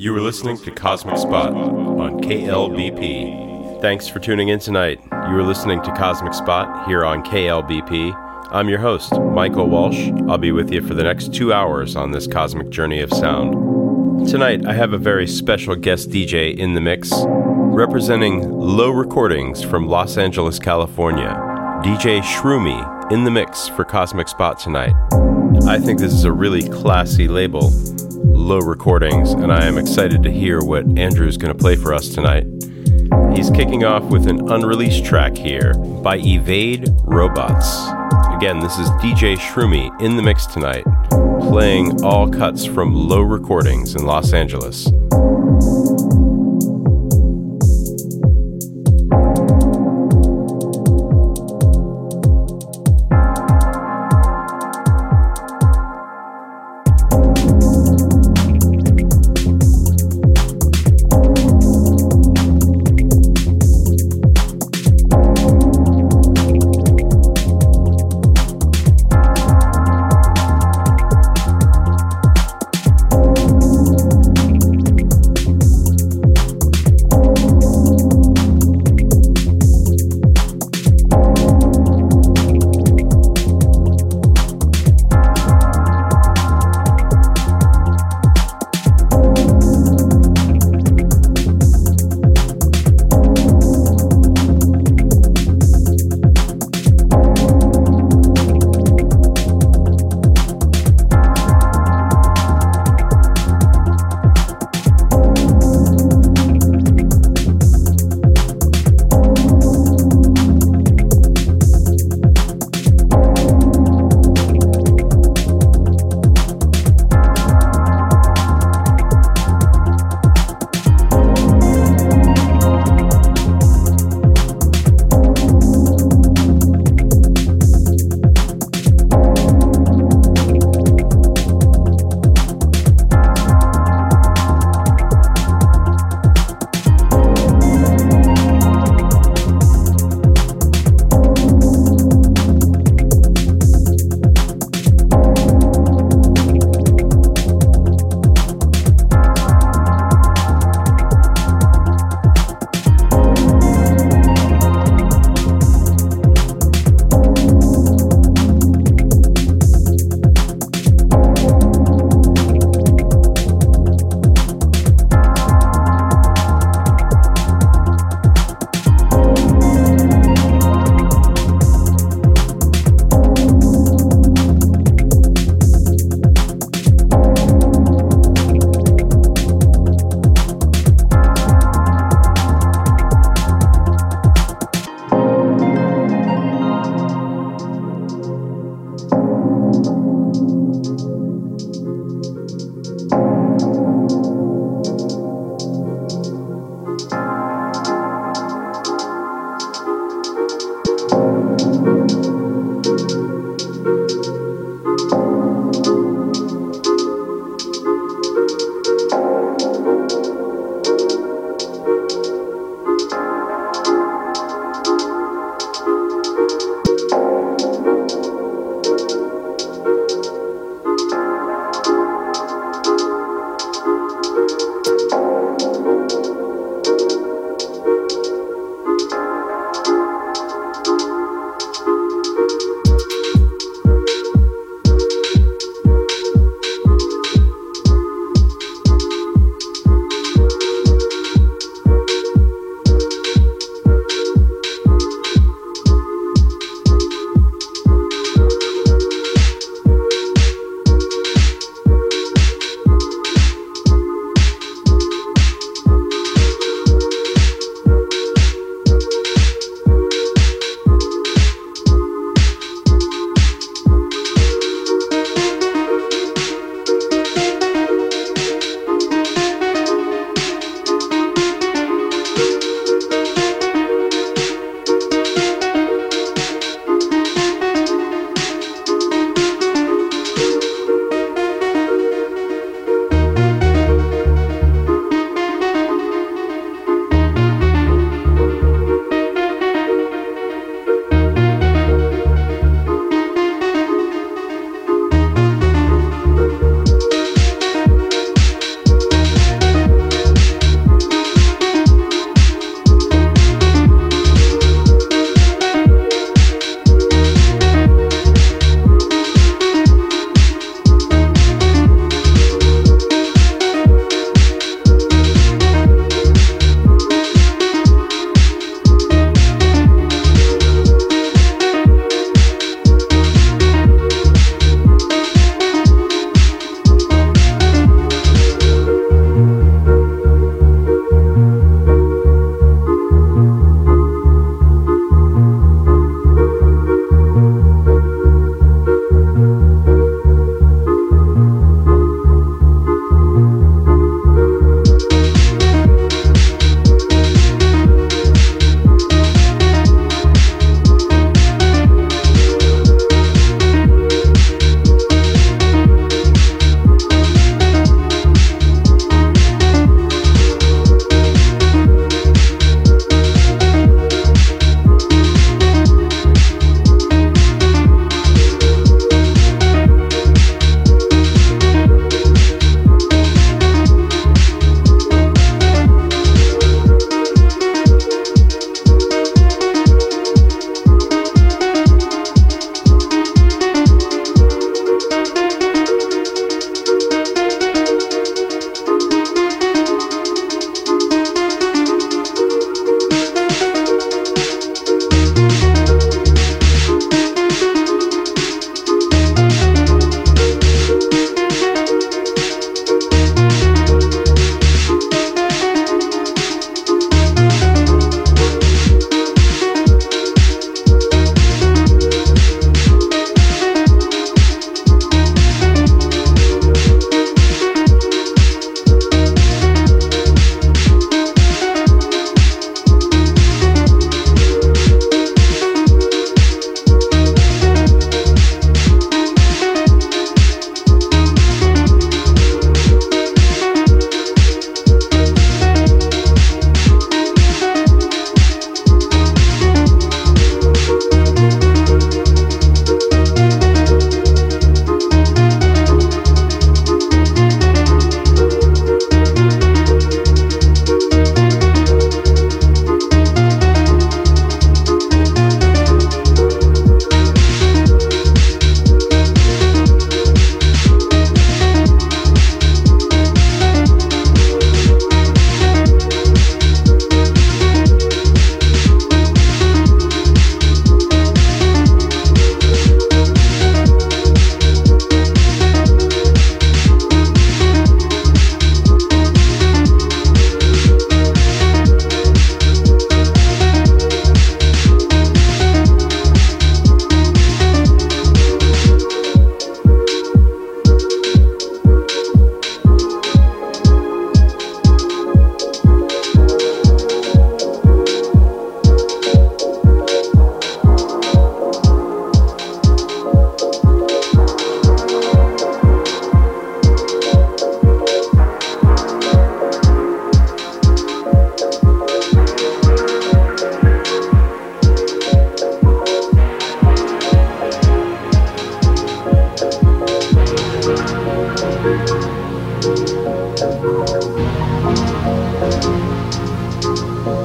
You are listening to Cosmic Spot on KLBP. Thanks for tuning in tonight. You are listening to Cosmic Spot here on KLBP. I'm your host, Michael Walsh. I'll be with you for the next two hours on this cosmic journey of sound. Tonight, I have a very special guest DJ in the mix, representing Low Recordings from Los Angeles, California. DJ Shroomy in the mix for Cosmic Spot tonight. I think this is a really classy label, Low Recordings, and I am excited to hear what Andrew's going to play for us tonight. He's kicking off with an unreleased track here by Evade Robots. Again, this is DJ Shroomy in the mix tonight, playing all cuts from Low Recordings in Los Angeles.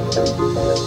Música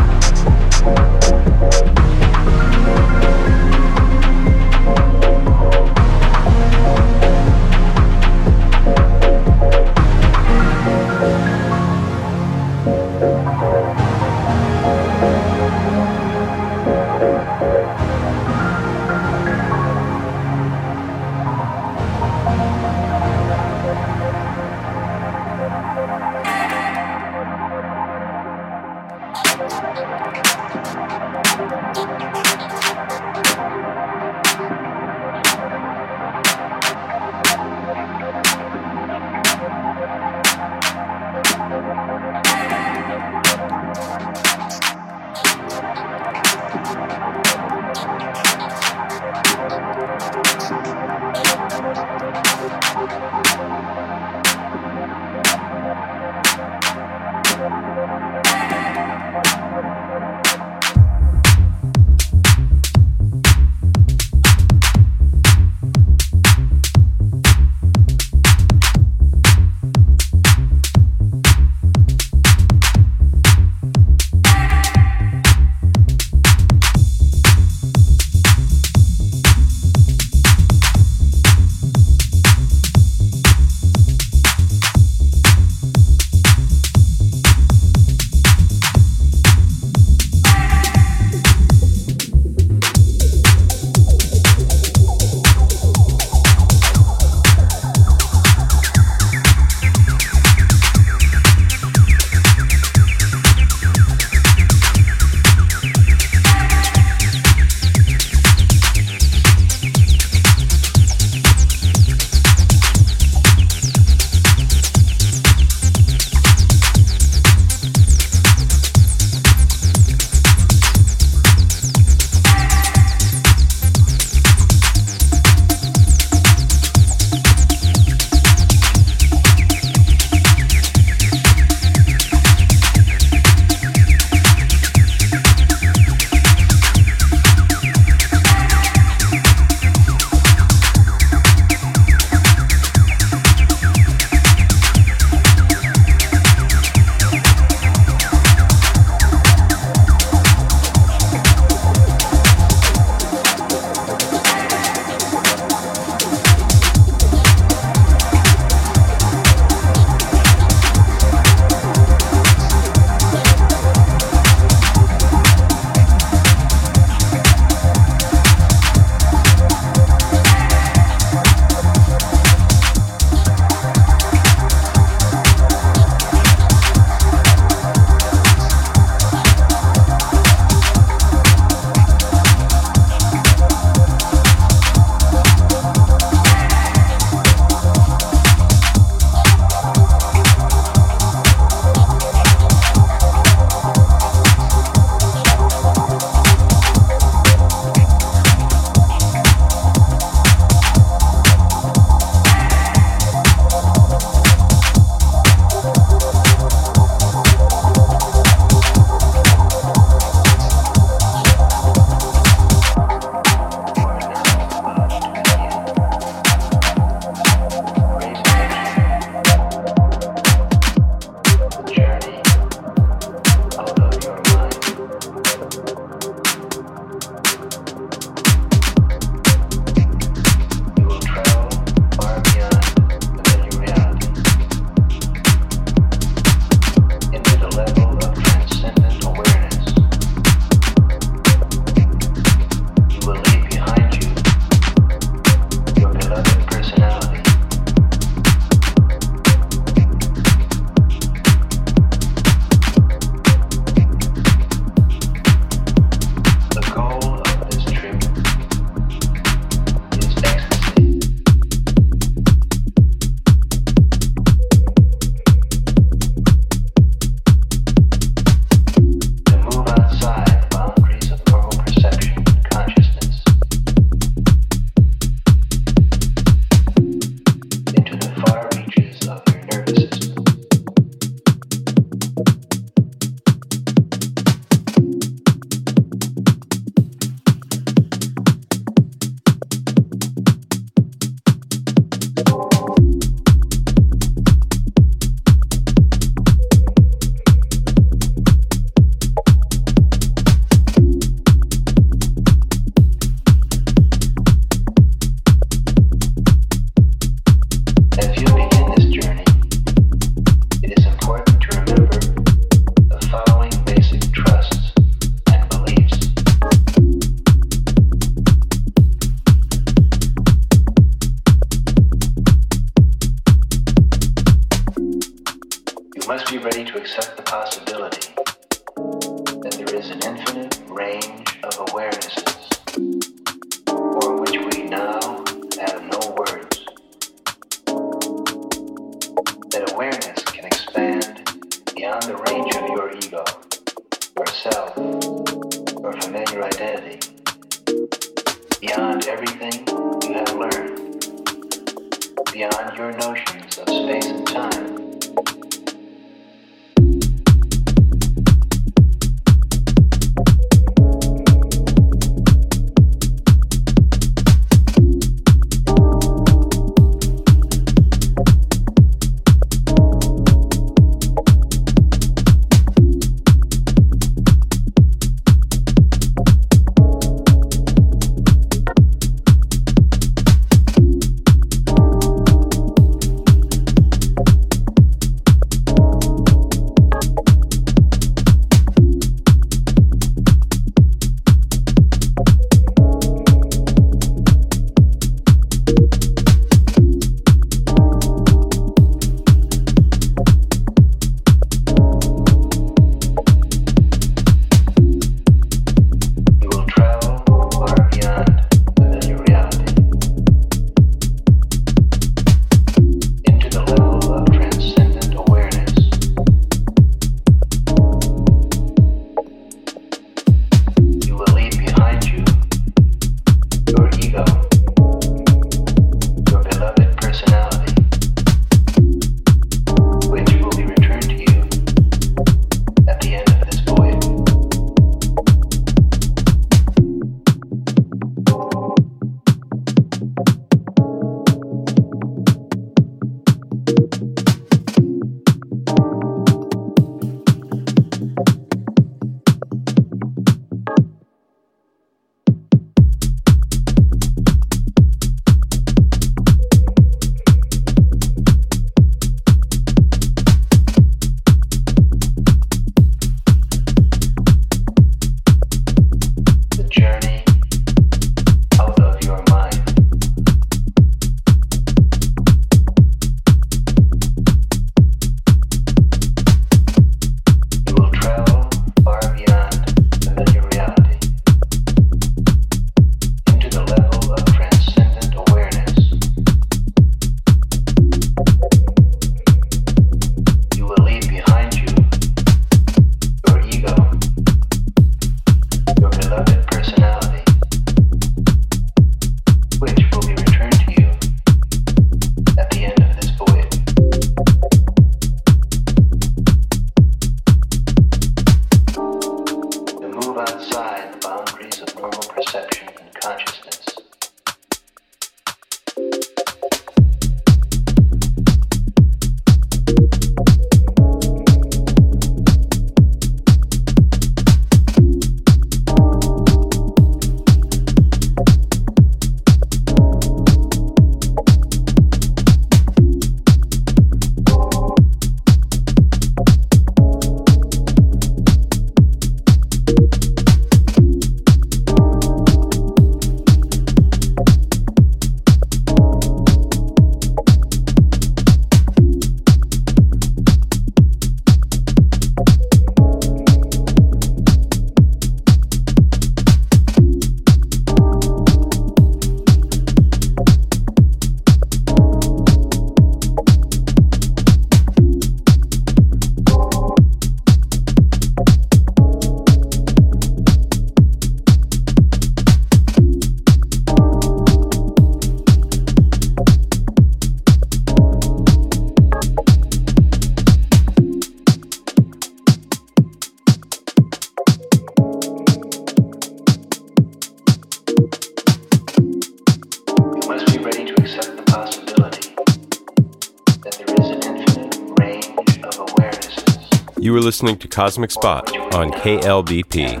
Cosmic Spot on KLBP.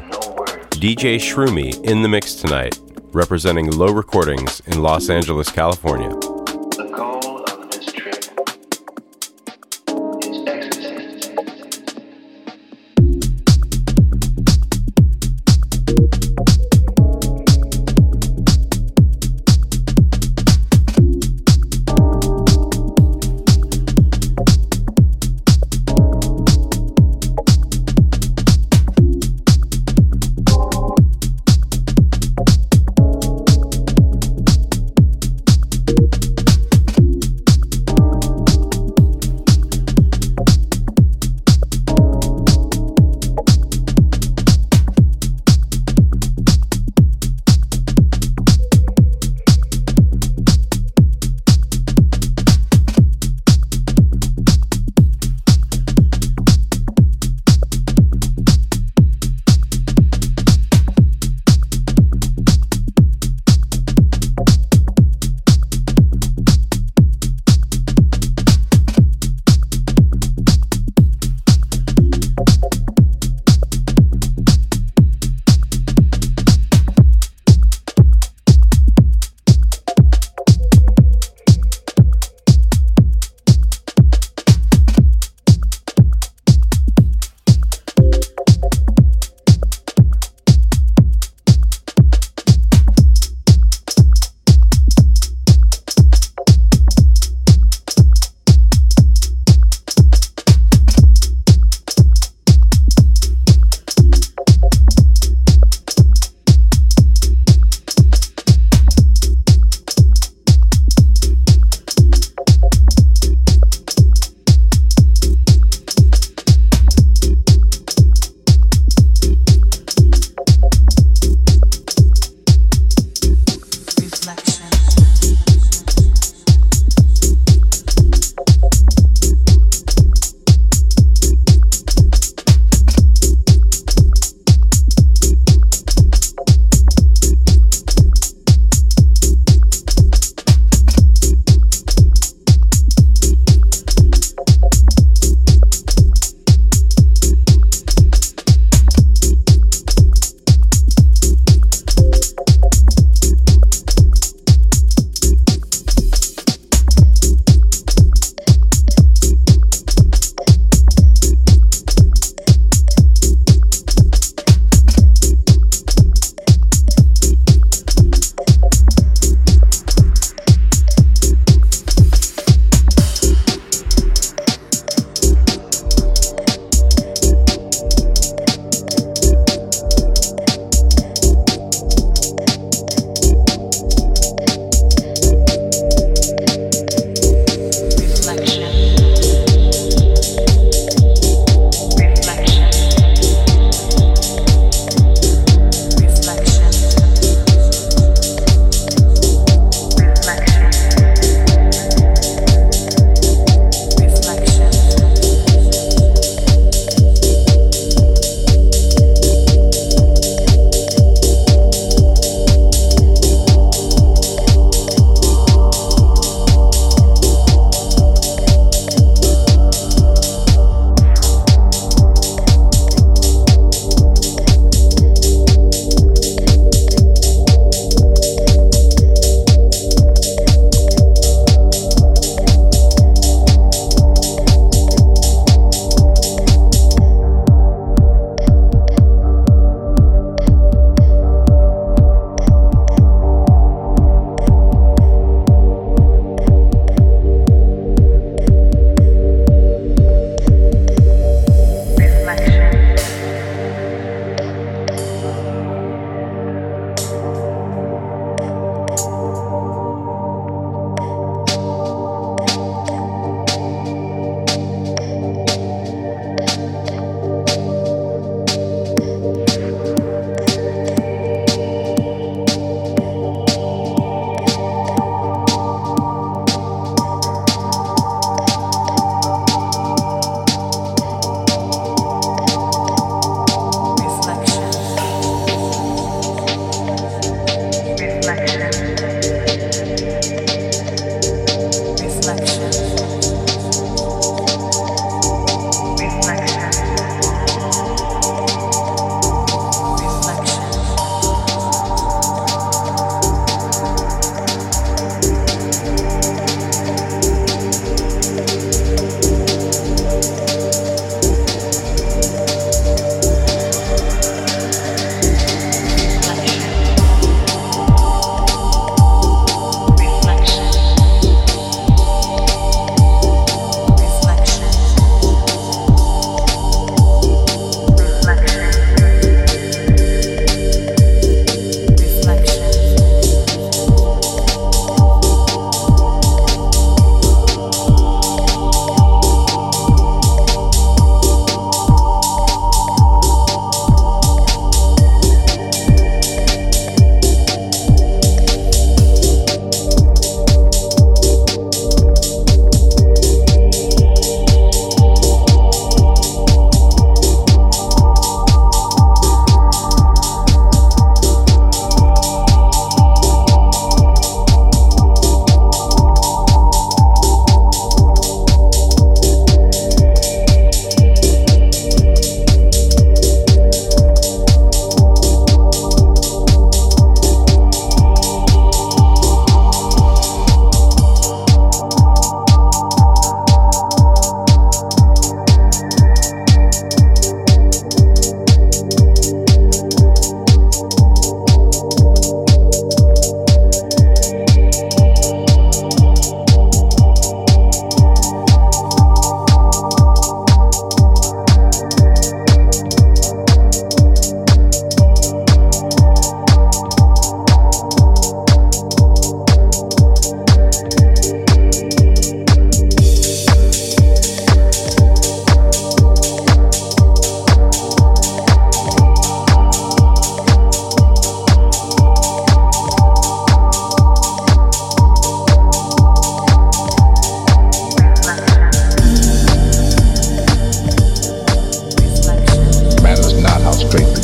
DJ Shroomy in the mix tonight, representing Low Recordings in Los Angeles, California.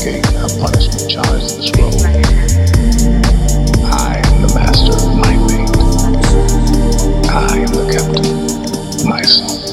I am the master of my fate. I am the captain of myself.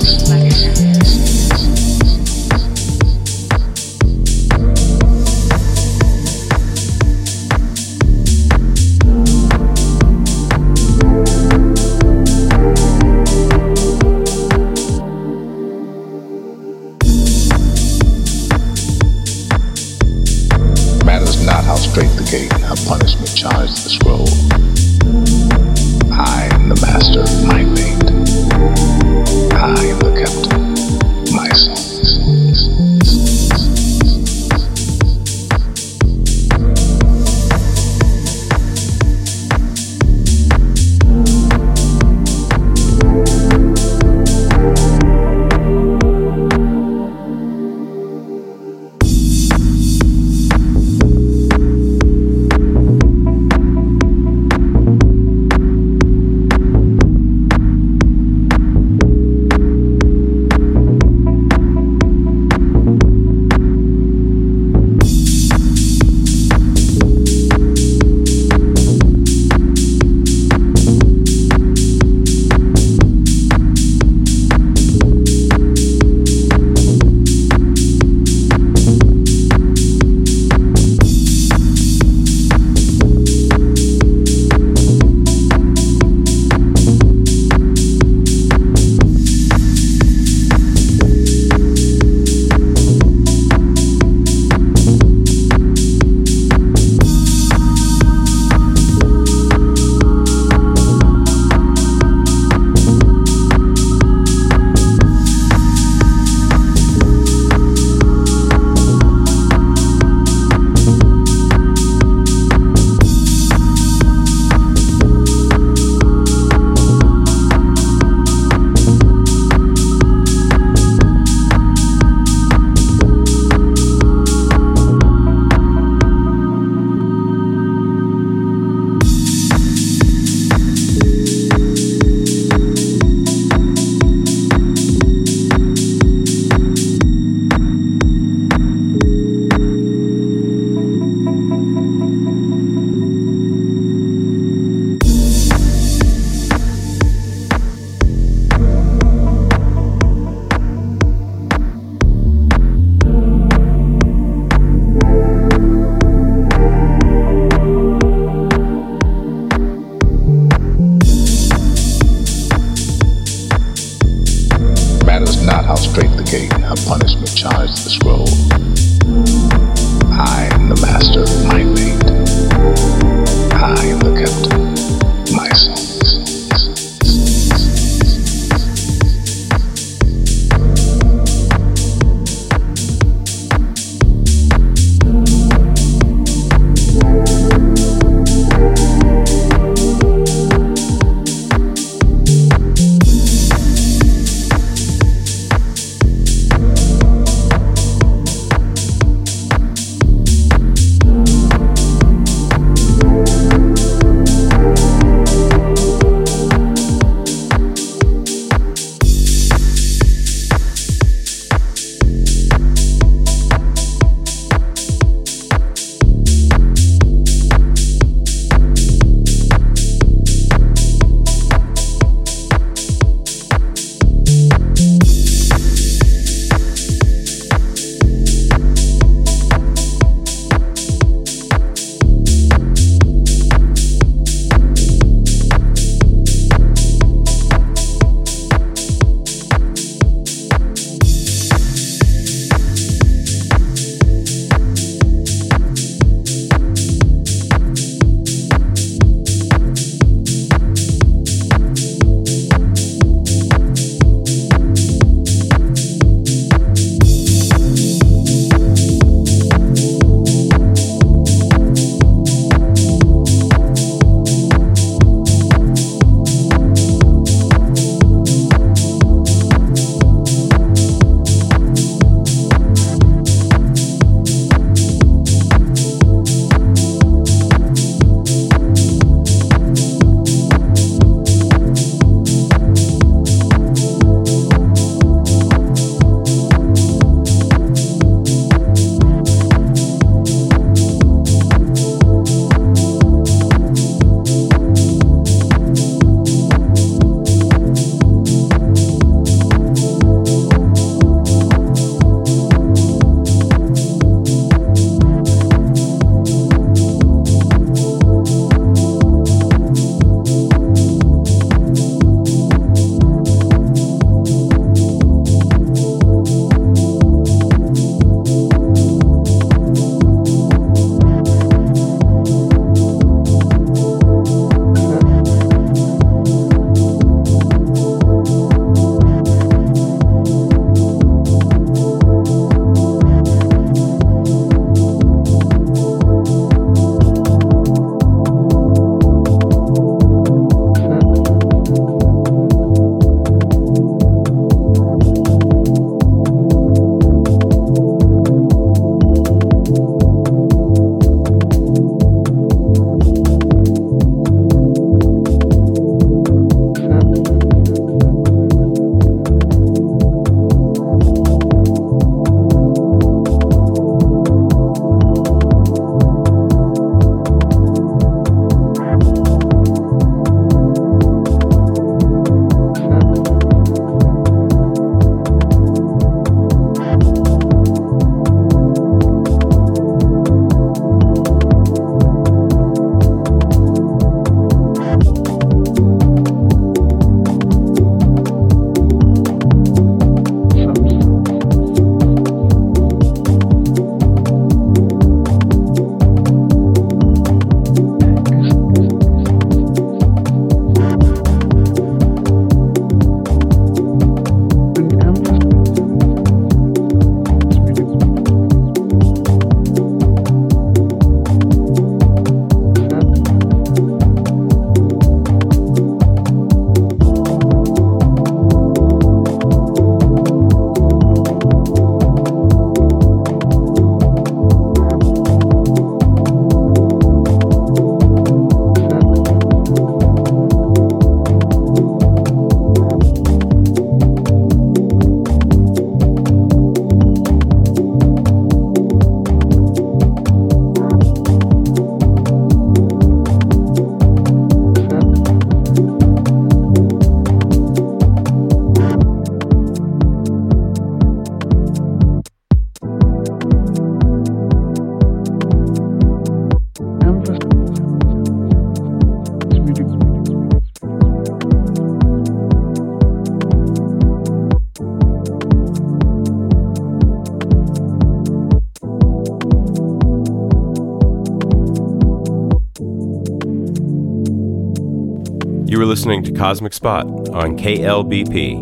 Listening to Cosmic Spot on KLBP.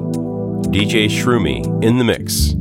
DJ Shroomy in the mix.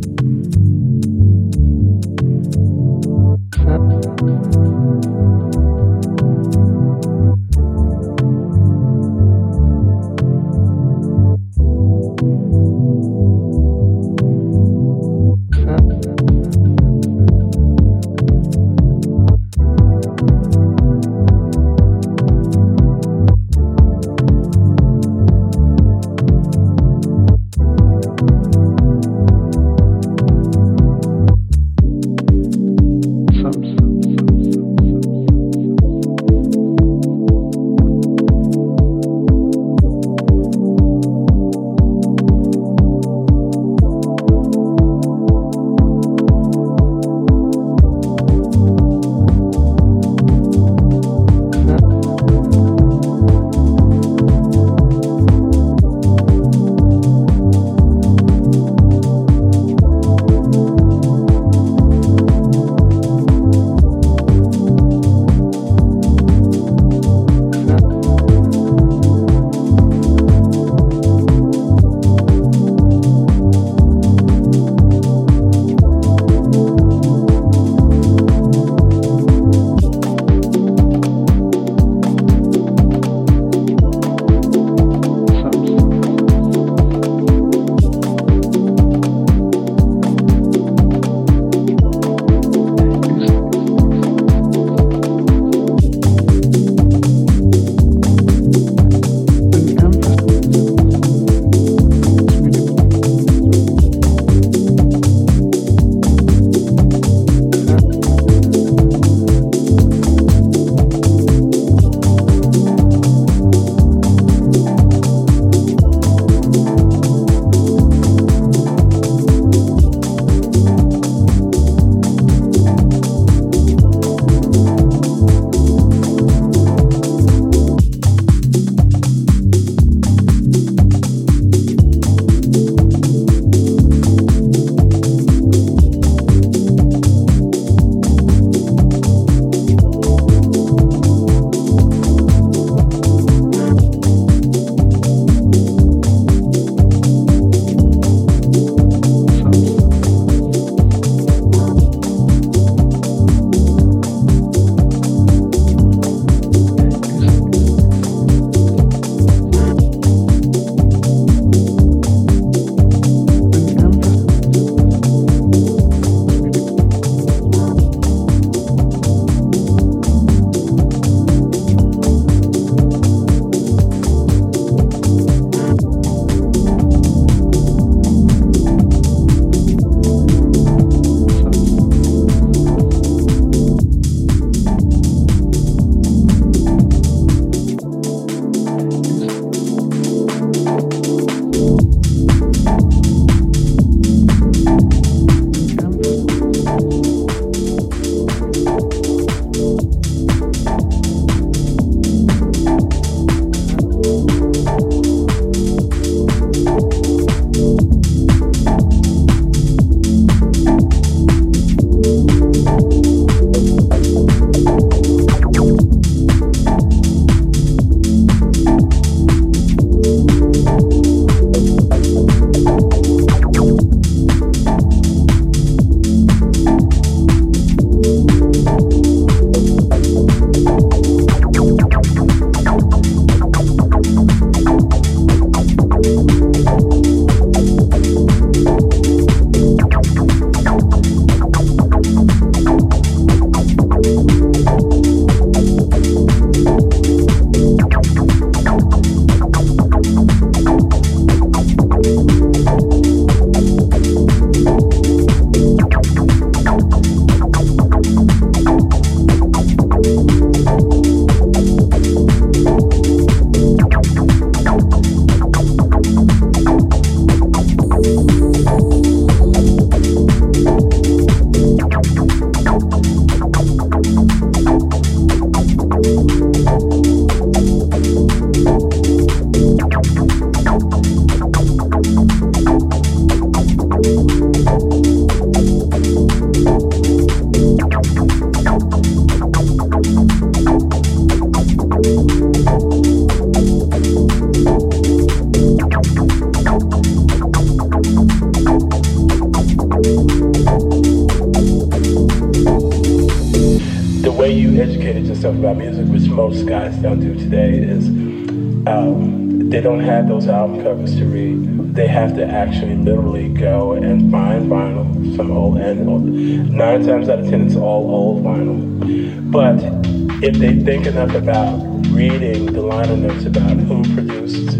They think enough about reading the liner notes about who produced,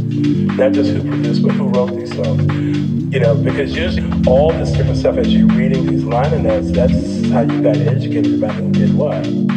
not just who produced, but who wrote these songs you know, because usually all this different stuff as you're reading these liner notes, that's how you got educated about who did what.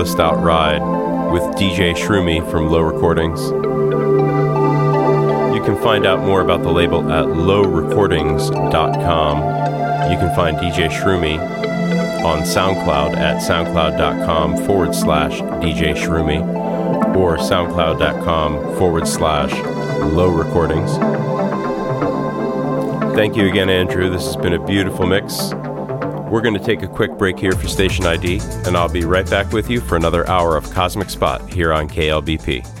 Blissed out ride with DJ Shroomy from Low Recordings. You can find out more about the label at lowrecordings.com. You can find DJ Shroomy on SoundCloud at soundcloud.com forward slash DJ Shroomy or soundcloud.com forward slash low recordings. Thank you again, Andrew. This has been a beautiful mix. We're going to take a quick break here for station ID, and I'll be right back with you for another hour of Cosmic Spot here on KLBP.